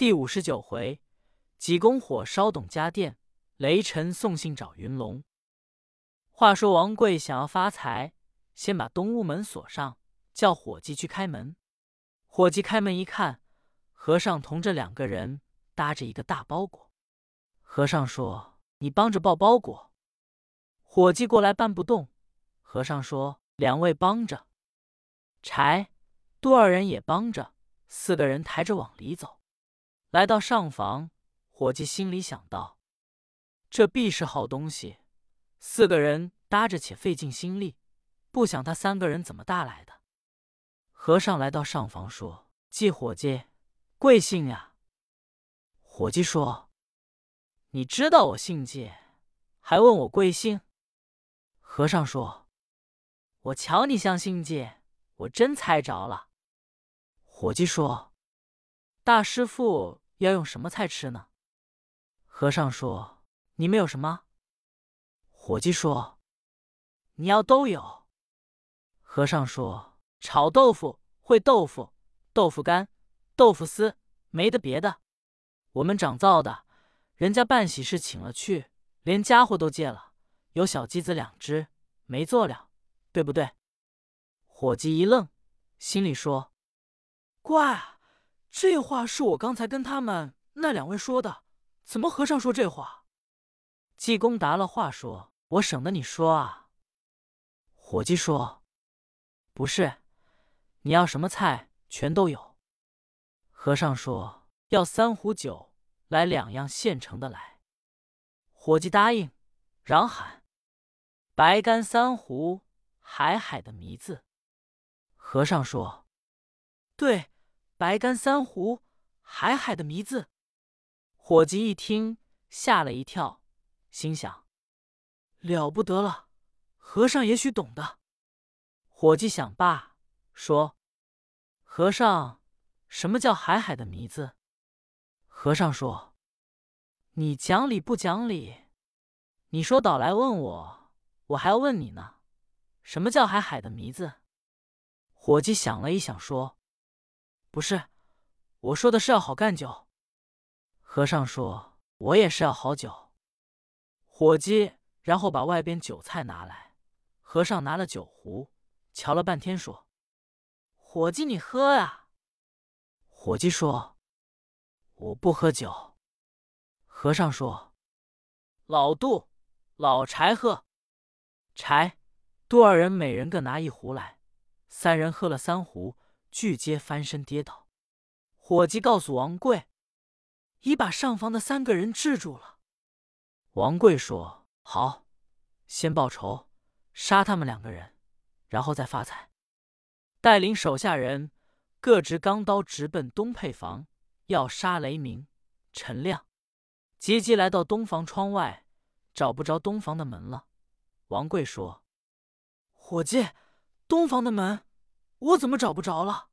第五十九回，济公火烧董家店，雷神送信找云龙。话说王贵想要发财，先把东屋门锁上，叫伙计去开门。伙计开门一看，和尚同着两个人搭着一个大包裹。和尚说：“你帮着抱包裹。”伙计过来搬不动。和尚说：“两位帮着。”柴、杜二人也帮着，四个人抬着往里走。来到上房，伙计心里想到：“这必是好东西。”四个人搭着，且费尽心力，不想他三个人怎么搭来的。和尚来到上房，说：“季伙计，贵姓呀？”伙计说：“你知道我姓季，还问我贵姓？”和尚说：“我瞧你像姓季，我真猜着了。”伙计说。大师傅要用什么菜吃呢？和尚说：“你们有什么？”伙计说：“你要都有。”和尚说：“炒豆腐、烩豆腐、豆腐干、豆腐丝，没得别的。我们长灶的，人家办喜事请了去，连家伙都借了，有小鸡子两只，没做了，对不对？”伙计一愣，心里说：“怪。”这话是我刚才跟他们那两位说的，怎么和尚说这话？济公答了话说：“我省得你说啊。”伙计说：“不是，你要什么菜全都有。”和尚说：“要三壶酒，来两样现成的来。”伙计答应，嚷喊：“白干三壶，海海的迷字。”和尚说：“对。”白干三壶，海海的迷字。伙计一听，吓了一跳，心想：了不得了，和尚也许懂得。伙计想罢，说：“和尚，什么叫海海的迷字？”和尚说：“你讲理不讲理？你说倒来问我，我还要问你呢。什么叫海海的迷字？”伙计想了一想，说。不是，我说的是要好干酒。和尚说：“我也是要好酒。”伙计，然后把外边酒菜拿来。和尚拿了酒壶，瞧了半天，说：“伙计，你喝呀。”伙计说：“我不喝酒。”和尚说：“老杜、老柴喝。”柴、杜二人每人各拿一壶来，三人喝了三壶。俱皆翻身跌倒，伙计告诉王贵，已把上房的三个人制住了。王贵说：“好，先报仇，杀他们两个人，然后再发财。”带领手下人各执钢刀，直奔东配房，要杀雷鸣、陈亮。急急来到东房窗外，找不着东房的门了。王贵说：“伙计，东房的门。”我怎么找不着了？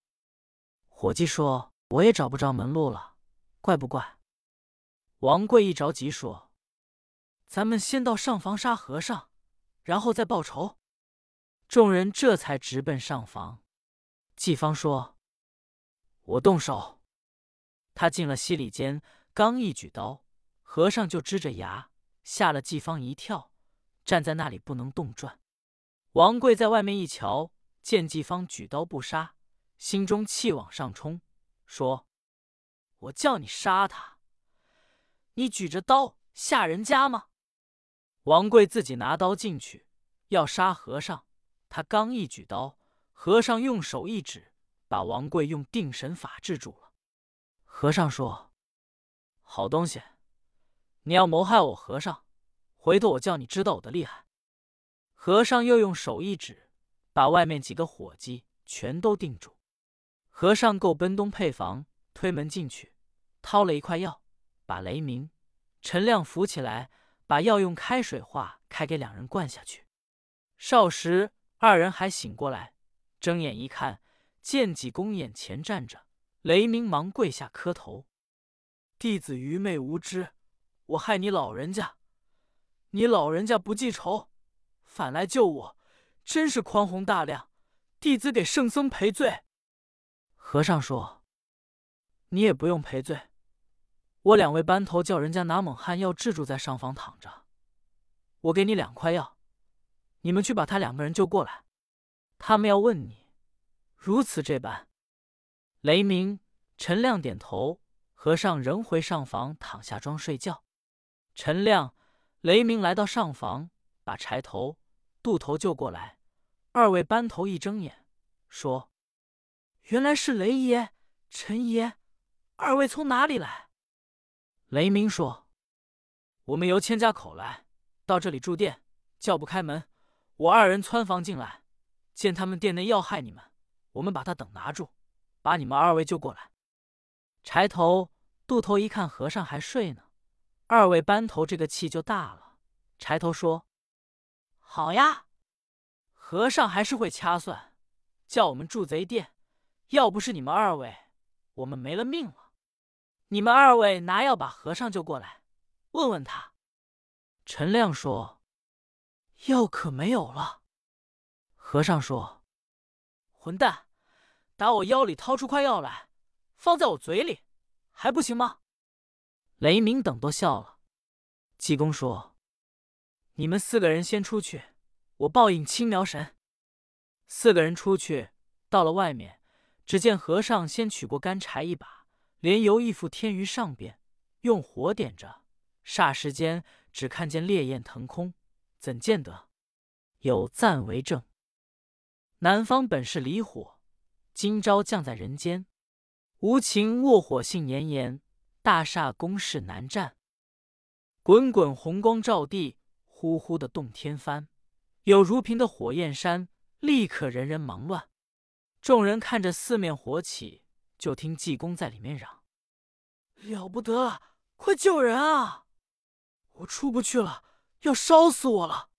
伙计说：“我也找不着门路了，怪不怪？”王贵一着急说：“咱们先到上房杀和尚，然后再报仇。”众人这才直奔上房。季方说：“我动手。”他进了西里间，刚一举刀，和尚就支着牙，吓了季方一跳，站在那里不能动转。王贵在外面一瞧。见季方举刀不杀，心中气往上冲，说：“我叫你杀他，你举着刀吓人家吗？”王贵自己拿刀进去要杀和尚，他刚一举刀，和尚用手一指，把王贵用定神法制住了。和尚说：“好东西，你要谋害我和尚，回头我叫你知道我的厉害。”和尚又用手一指。把外面几个伙计全都定住。和尚够奔东配房，推门进去，掏了一块药，把雷鸣、陈亮扶起来，把药用开水化开给两人灌下去。少时，二人还醒过来，睁眼一看，见济公眼前站着。雷鸣忙跪下磕头：“弟子愚昧无知，我害你老人家，你老人家不记仇，反来救我。”真是宽宏大量，弟子给圣僧赔罪。和尚说：“你也不用赔罪，我两位班头叫人家拿猛汉药治住在上房躺着，我给你两块药，你们去把他两个人救过来。他们要问你，如此这般。”雷鸣、陈亮点头，和尚仍回上房躺下装睡觉。陈亮、雷鸣来到上房，把柴头、杜头救过来。二位班头一睁眼，说：“原来是雷爷、陈爷，二位从哪里来？”雷鸣说：“我们由千家口来，到这里住店，叫不开门，我二人窜房进来，见他们店内要害你们，我们把他等拿住。”把你们二位救过来。柴头、杜头一看和尚还睡呢，二位班头这个气就大了。柴头说：“好呀，和尚还是会掐算，叫我们住贼店。要不是你们二位，我们没了命了。你们二位拿药把和尚救过来，问问他。”陈亮说：“药可没有了。”和尚说：“混蛋！”打我腰里掏出块药来，放在我嘴里，还不行吗？雷鸣等都笑了。济公说：“你们四个人先出去，我报应青苗神。”四个人出去，到了外面，只见和尚先取过干柴一把，连油一副添于上边，用火点着。霎时间，只看见烈焰腾空，怎见得？有赞为证。南方本是离火。今朝降在人间，无情卧火性炎炎，大厦宫室难战。滚滚红光照地，呼呼的动天翻，有如平的火焰山，立刻人人忙乱。众人看着四面火起，就听济公在里面嚷：“了不得，快救人啊！我出不去了，要烧死我了！”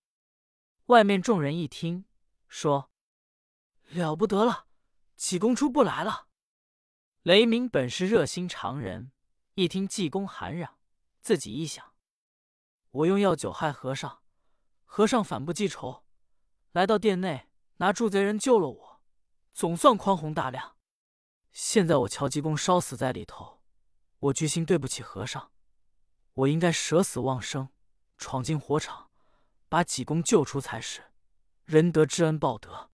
外面众人一听，说：“了不得了。”济公出不来了。雷鸣本是热心肠人，一听济公喊嚷，自己一想：我用药酒害和尚，和尚反不记仇，来到殿内拿助贼人救了我，总算宽宏大量。现在我乔济公烧死在里头，我居心对不起和尚，我应该舍死忘生，闯进火场，把济公救出才是。仁德知恩报德。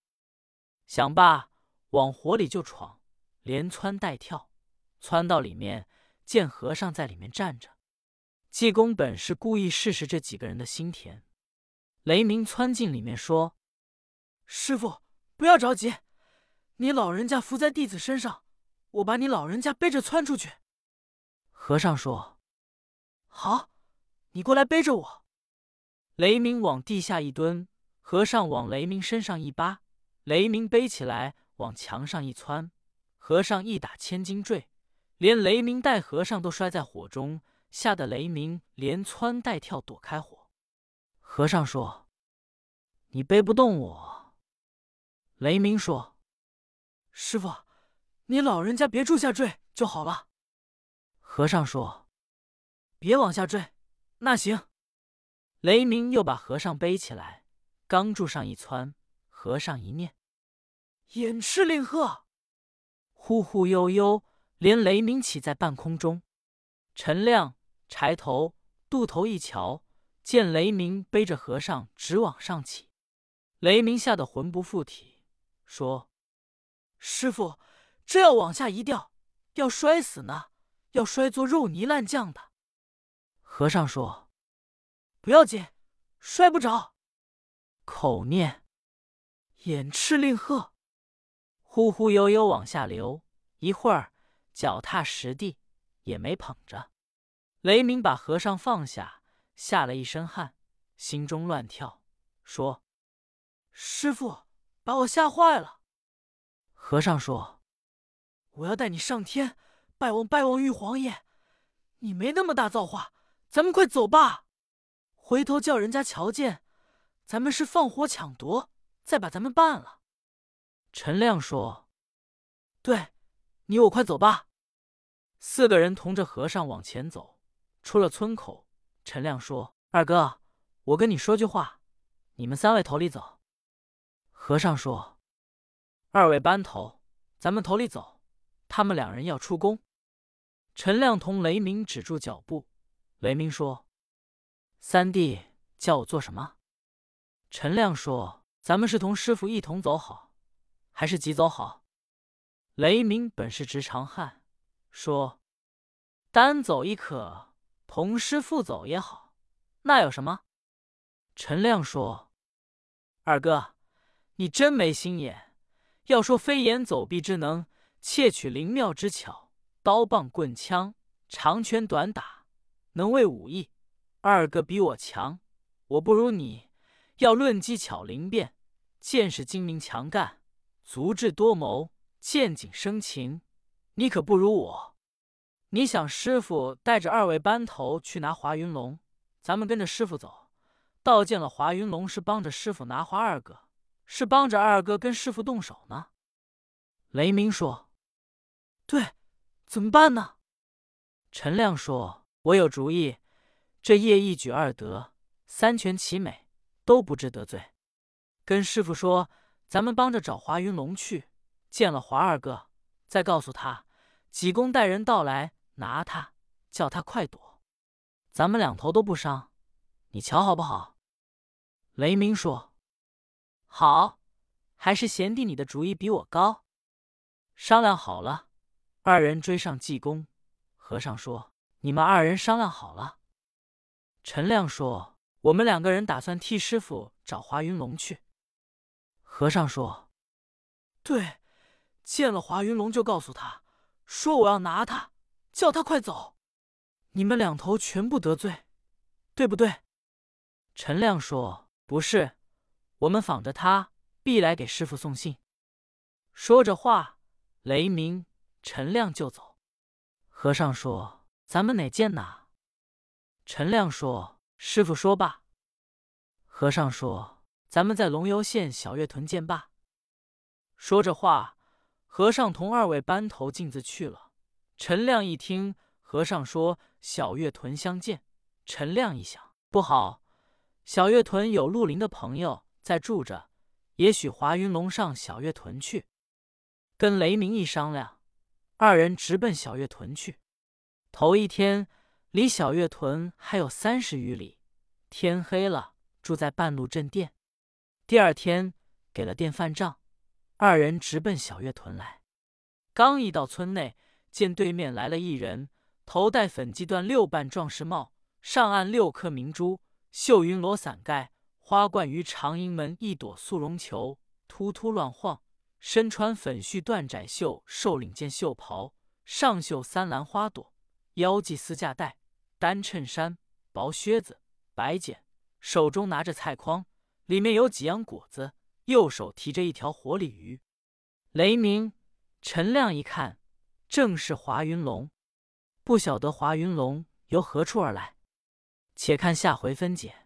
想罢。往火里就闯，连窜带跳，窜到里面，见和尚在里面站着。济公本是故意试试这几个人的心田。雷鸣窜进里面说：“师傅，不要着急，你老人家伏在弟子身上，我把你老人家背着窜出去。”和尚说：“好，你过来背着我。”雷鸣往地下一蹲，和尚往雷鸣身上一扒，雷鸣背起来。往墙上一窜，和尚一打千斤坠，连雷鸣带和尚都摔在火中，吓得雷鸣连窜带跳躲开火。和尚说：“你背不动我。”雷鸣说：“师傅，你老人家别住下坠就好了。”和尚说：“别往下坠。”那行。雷鸣又把和尚背起来，刚住上一窜，和尚一念。眼赤令鹤，忽忽悠悠，连雷鸣起在半空中。陈亮、柴头、渡头一瞧，见雷鸣背着和尚直往上起，雷鸣吓得魂不附体，说：“师傅，这要往下一掉，要摔死呢，要摔作肉泥烂酱的。”和尚说：“不要紧，摔不着。”口念：“眼赤令鹤。”忽忽悠悠往下流，一会儿脚踏实地，也没捧着。雷鸣把和尚放下，吓了一身汗，心中乱跳，说：“师傅把我吓坏了。”和尚说：“我要带你上天拜望拜望玉皇爷，你没那么大造化，咱们快走吧。回头叫人家瞧见，咱们是放火抢夺，再把咱们办了。”陈亮说：“对，你我快走吧。”四个人同着和尚往前走，出了村口。陈亮说：“二哥，我跟你说句话，你们三位头里走。”和尚说：“二位班头，咱们头里走，他们两人要出宫。”陈亮同雷鸣止住脚步。雷鸣说：“三弟叫我做什么？”陈亮说：“咱们是同师傅一同走好，还是急走好？”雷鸣本是直肠汉，说：“单走亦可，同师傅走也好，那有什么？”陈亮说：“二哥，你真没心眼。要说飞檐走壁之能，窃取灵妙之巧，刀棒棍枪，长拳短打，能为武艺。二哥比我强，我不如你。要论机巧灵变，见识精明强干，足智多谋，见景生情，你可不如我。你想师傅带着二位班头去拿华云龙，咱们跟着师傅走。”道见了华云龙是帮着师傅拿华二哥，是帮着二哥跟师傅动手呢。雷鸣说：“对，怎么办呢？”陈亮说：“我有主意，这夜一举二得，三全其美，都不知得罪。跟师傅说，咱们帮着找华云龙去，见了华二哥，再告诉他，济公带人到来拿他，叫他快躲，咱们两头都不伤。你瞧好不好？”雷鸣说：“好，还是贤弟你的主意比我高。商量好了，二人追上济公。和尚说：‘你们二人商量好了。’陈亮说：‘我们两个人打算替师傅找华云龙去。’和尚说：‘对，见了华云龙就告诉他，说我要拿他，叫他快走。你们两头全部得罪，对不对？’陈亮说。”不是，我们仿着他，必来给师傅送信。说着话，雷鸣、陈亮就走。和尚说：“咱们哪见哪？”陈亮说：“师傅说罢。”和尚说：“咱们在龙游县小月屯见罢。”说着话，和尚同二位班头径自去了。陈亮一听和尚说小月屯相见，陈亮一想，不好。小月屯有陆林的朋友在住着，也许华云龙上小月屯去，跟雷鸣一商量，二人直奔小月屯去。头一天离小月屯还有三十余里，天黑了，住在半路镇店。第二天给了店饭账，二人直奔小月屯来。刚一到村内，见对面来了一人，头戴粉髻缎六瓣壮士帽，上按六颗明珠。绣云罗伞盖，花冠于长营门一朵素绒球，突突乱晃。身穿粉絮缎窄袖瘦领件袖袍，上绣三兰花朵，腰系丝架带，单衬衫，薄靴子，白剪，手中拿着菜筐，里面有几样果子，右手提着一条活鲤鱼。雷鸣、陈亮一看，正是华云龙，不晓得华云龙由何处而来。且看下回分解。